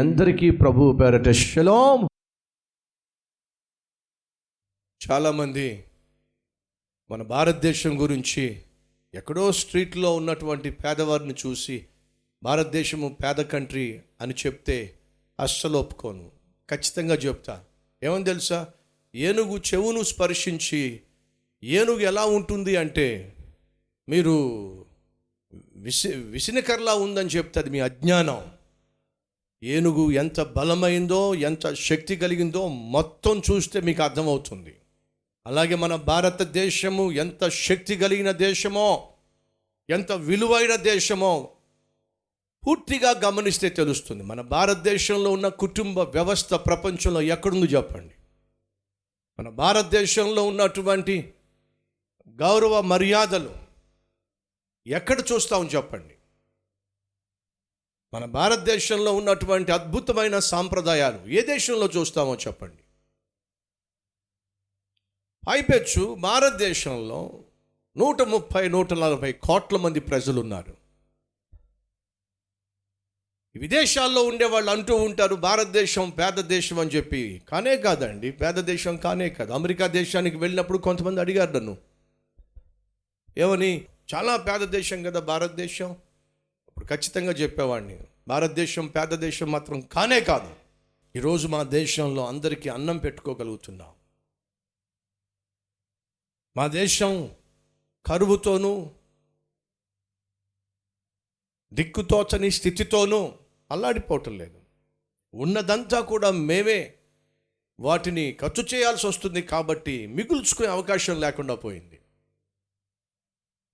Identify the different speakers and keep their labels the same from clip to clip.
Speaker 1: అందరికీ ప్రభు పేరట శలోం.
Speaker 2: చాలామంది మన భారతదేశం గురించి ఎక్కడో స్ట్రీట్లో ఉన్నటువంటి పేదవారిని చూసి భారతదేశము పేద కంట్రీ అని చెప్తే అస్సలు ఒప్పుకోను. ఖచ్చితంగా చెప్తాను ఏమని తెలుసా? ఏనుగు చెవును స్పర్శించి ఏనుగు ఎలా ఉంటుంది అంటే మీరు విసి విసినకర్లా ఉందని చెప్తుంది మీ అజ్ఞానం. ఏనుగు ఎంత బలమైందో ఎంత శక్తి కలిగిందో మొత్తం చూస్తే మీకు అర్థమవుతుంది. అలాగే మన భారతదేశము ఎంత శక్తి కలిగిన దేశమో ఎంత విలువైన దేశమో పూర్తిగా గమనిస్తే తెలుస్తుంది. మన భారతదేశంలో ఉన్న కుటుంబ వ్యవస్థ ప్రపంచంలో ఎక్కడుంది చెప్పండి. మన భారతదేశంలో ఉన్నటువంటి గౌరవ మర్యాదలు ఎక్కడ చూస్తాం చెప్పండి. మన భారతదేశంలో ఉన్నటువంటి అద్భుతమైన సాంప్రదాయాలు ఏ దేశంలో చూస్తామో చెప్పండి. పైపెచ్చు భారతదేశంలో నూట ముప్పై నూట నలభై కోట్ల మంది ప్రజలు ఉన్నారు విదేశాల్లో ఉండే వాళ్ళు అంటూ ఉంటారు భారతదేశం పేద దేశం అని చెప్పి. కానే కాదండి పేద దేశం కానే కాదు. అమెరికా దేశానికి వెళ్ళినప్పుడు కొంతమంది అడిగారు నన్ను. ఏమని? చాలా పేద దేశం కదా భారతదేశం. ఇప్పుడు ఖచ్చితంగా చెప్పేవాడిని భారతదేశం పేద దేశం మాత్రం కానే కాదు ఈరోజు మా దేశంలో అందరికీ అన్నం పెట్టుకోగలుగుతున్నాం. మా దేశం కరువుతోనూ దిక్కుతోచని స్థితితోనూ అల్లాడిపోవటం లేదు. ఉన్నదంతా కూడా మేమే వాటిని ఖర్చు చేయాల్సి వస్తుంది కాబట్టి మిగుల్చుకునే అవకాశం లేకుండా పోయింది.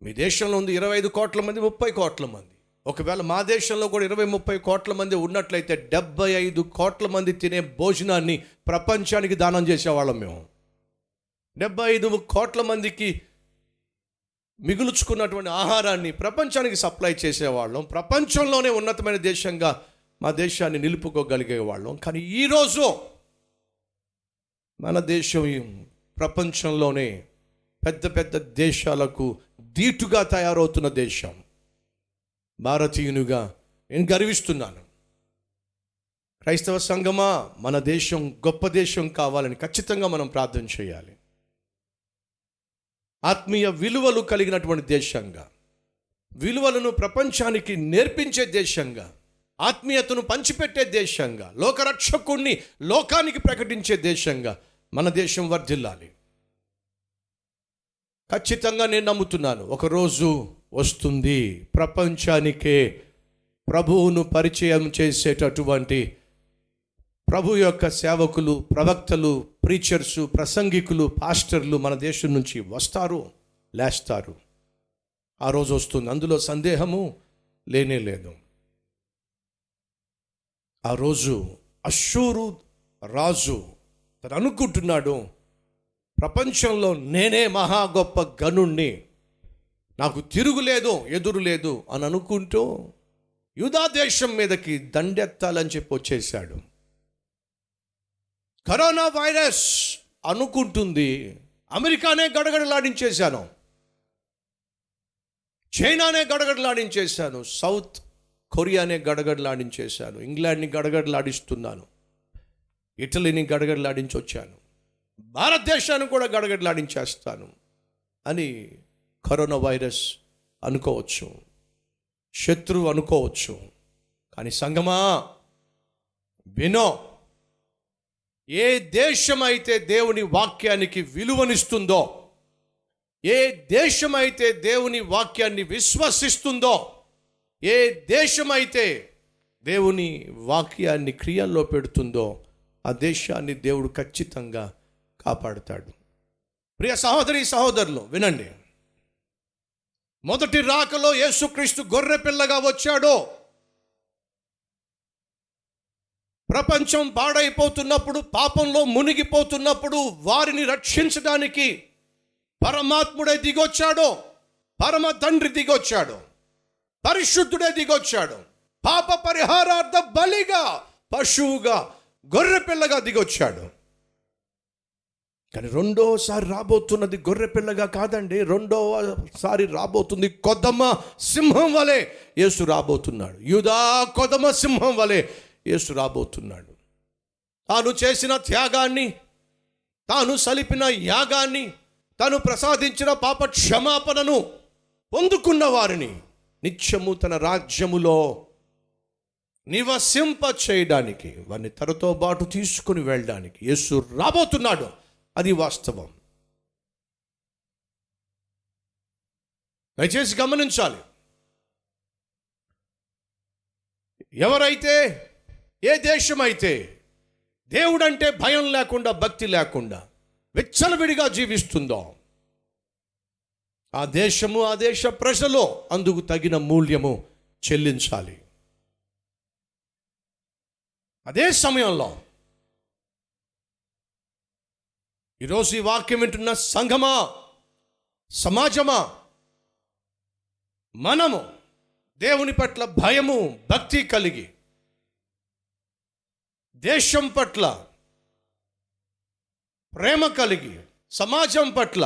Speaker 2: మీ దేశంలో ఉంది ఇరవై ఐదు కోట్ల మంది ముప్పై కోట్ల మంది. ఒకవేళ మా దేశంలో కూడా ఇరవై ముప్పై కోట్ల మంది ఉన్నట్లయితే డెబ్బై ఐదు కోట్ల మంది తినే భోజనాన్ని ప్రపంచానికి దానం చేసేవాళ్ళం మేము. డెబ్బై ఐదు కోట్ల మందికి మిగులుచుకున్నటువంటి ఆహారాన్ని ప్రపంచానికి సప్లై చేసేవాళ్ళం. ప్రపంచంలోనే ఉన్నతమైన దేశంగా మా దేశాన్ని నిలుపుకోగలిగే వాళ్ళం కానీ ఈరోజు మన దేశం ప్రపంచంలోనే పెద్ద పెద్ద దేశాలకు ధీటుగా తయారవుతున్న దేశం. భారతీయునిగా నేను గర్విస్తున్నాను. క్రైస్తవ సంఘమా మన దేశం గొప్ప దేశం కావాలని ఖచ్చితంగా మనం ప్రార్థన చేయాలి. ఆత్మీయ విలువలు కలిగినటువంటి దేశంగా విలువలను ప్రపంచానికి నేర్పించే దేశంగా ఆత్మీయతను పంచిపెట్టే దేశంగా లోకరక్షకుణ్ణి లోకానికి ప్రకటించే దేశంగా మన దేశం వర్ధిల్లాలి. ఖచ్చితంగా నేను నమ్ముతున్నాను ఒకరోజు వస్తుంది. ప్రపంచానికే ప్రభువును పరిచయం చేసేటటువంటి ప్రభు యొక్క సేవకులు ప్రవక్తలు ప్రీచర్సు ప్రసంగికులు పాస్టర్లు మన దేశం నుంచి వస్తారు లేస్తారు. ఆ రోజు వస్తుంది. అందులో సందేహము లేనే లేదు. ఆ రోజు అశూరు రాజు తను అనుకుంటున్నాడు ప్రపంచంలో నేనే మహా గొప్ప గనుణ్ణి. నాకు తిరుగులేదు ఎదురు లేదు అని అనుకుంటూ యూదా దేశం మీదకి దండెత్తాలని చెప్పి వచ్చేసాడు కరోనా వైరస్ అనుకుంటుంది అమెరికానే గడగడలాడించేశాను. చైనానే గడగడలాడించేశాను. సౌత్ కొరియానే గడగడలాడించేశాను. ఇంగ్లాండ్ని గడగడలాడిస్తున్నాను. ఇటలీని గడగడలాడించి వచ్చాను భారతదేశాన్ని కూడా గడగడలాడించేస్తాను అని కరోనా వైరస్ అనుకోవచ్చు శత్రువు అనుకోవచ్చు. కానీ సంగమా వినో ఏ దేశమైతే దేవుని వాక్యానికి విలువనిస్తుందో ఏ దేశమైతే దేవుని వాక్యాన్ని విశ్వసిస్తుందో ఏ దేశమైతే దేవుని వాక్యాన్ని క్రియల్లో పెడుతుందో ఆ దేశాన్ని దేవుడు ఖచ్చితంగా కాపాడుతాడు. ప్రియ సహోదరి సహోదరులు వినండి. మొదటి రాకలో యేసుక్రీస్తు గొర్రె పిల్లగా వచ్చాడో ప్రపంచం పాడైపోతున్నప్పుడు పాపంలో మునిగిపోతున్నప్పుడు వారిని రక్షించడానికి పరమాత్ముడే దిగొచ్చాడో పరమ తండ్రి దిగొచ్చాడు పరిశుద్ధుడే దిగొచ్చాడు పాప పరిహారార్థ బలిగా పశువుగా గొర్రె పిల్లగా దిగొచ్చాడు. కానీ రెండోసారి రాబోతున్నది గొర్రె పిల్లగా కాదండి రెండోసారి రాబోతుంది కొదమ సింహం వలె యేసు రాబోతున్నాడు. యుదా కొదమ సింహం వలె యేసు రాబోతున్నాడు. తాను చేసిన త్యాగాన్ని తాను సలిపిన యాగాన్ని తాను ప్రసాదించిన పాప క్షమాపణను పొందుకున్న వారిని నిత్యము తన రాజ్యములో నివసింప చేయడానికి వారిని తనతో పాటు తీసుకుని వెళ్ళడానికి యేసు రాబోతున్నాడు. అది వాస్తవం. దయచేసి గమనించాలి. ఎవరైతే ఏ దేశమైతే దేవుడంటే భయం లేకుండా భక్తి లేకుండా విచ్చలవిడిగా జీవిస్తుందో ఆ దేశము ఆ దేశ ప్రజలు అందుకు తగిన మూల్యము చెల్లించాలి. అదే సమయంలో ఈరోజు ఈ వాక్యం వింటున్న సంఘమా? సమాజమా? మనము దేవుని పట్ల భయము భక్తి కలిగి దేశం పట్ల ప్రేమ కలిగి సమాజం పట్ల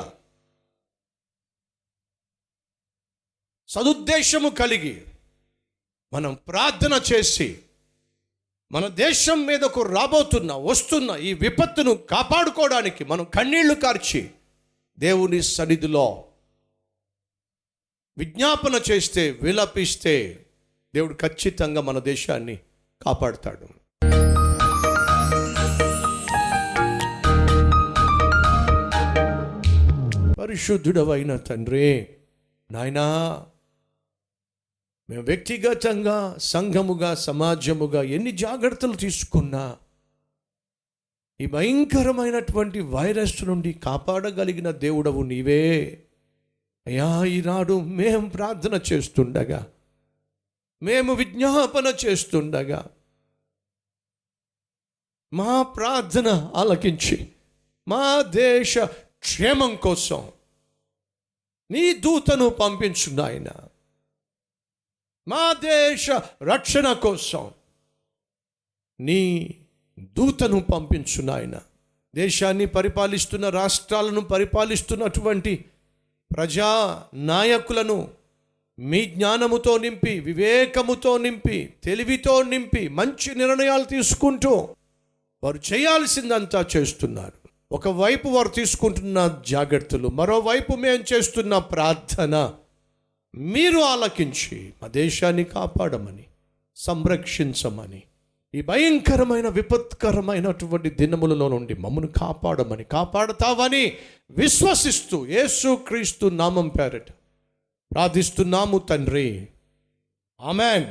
Speaker 2: సదుద్దేశము కలిగి మనం ప్రార్థన చేసి మన దేశం మీదకు రాబోతున్న వస్తున్న ఈ విపత్తును కాపాడుకోవడానికి మనం కన్నీళ్ళు కార్చి దేవుని సన్నిధిలో విజ్ఞాపన చేస్తే విలపిస్తే దేవుడు ఖచ్చితంగా మన దేశాన్ని కాపాడుతాడు. పరిశుద్ధుడవైన తండ్రి నాయనా మేము వ్యక్తిగతంగా సంఘముగా సమాజముగా ఎన్ని జాగ్రత్తలు తీసుకున్నా ఈ భయంకరమైనటువంటి వైరస్ నుండి కాపాడగలిగిన దేవుడవు నీవే. అయ్యా ఈనాడు మేము ప్రార్థన చేస్తుండగా మేము విజ్ఞాపన చేస్తుండగా మా ప్రార్థన ఆలకించి మా దేశ క్షేమం కోసం నీ దూతను పంపించునాయన మా దేశ రక్షణ కోసం నీ దూతను పంపించు నాయన. దేశాన్ని పరిపాలిస్తున్న రాష్ట్రాలను పరిపాలిస్తున్నటువంటి ప్రజా నాయకులను మీ జ్ఞానముతో నింపి వివేకముతో నింపి తెలివితో నింపి మంచి నిర్ణయాలు తీసుకుంటూ వారు చేయాల్సిందంతా చేస్తున్నారు. ఒకవైపు వారు తీసుకుంటున్న జాగ్రత్తలు మరోవైపు మేము చేస్తున్న ప్రార్థన. మీరు ఆలకించి మా దేశాన్ని కాపాడమని సంరక్షించమని ఈ భయంకరమైన విపత్కరమైనటువంటి దినములలో నుండి మమ్మను కాపాడమని కాపాడతావని విశ్వసిస్తూ యేసు క్రీస్తు నామం పేరట ప్రార్థిస్తున్నాము తండ్రి. ఆమెన్.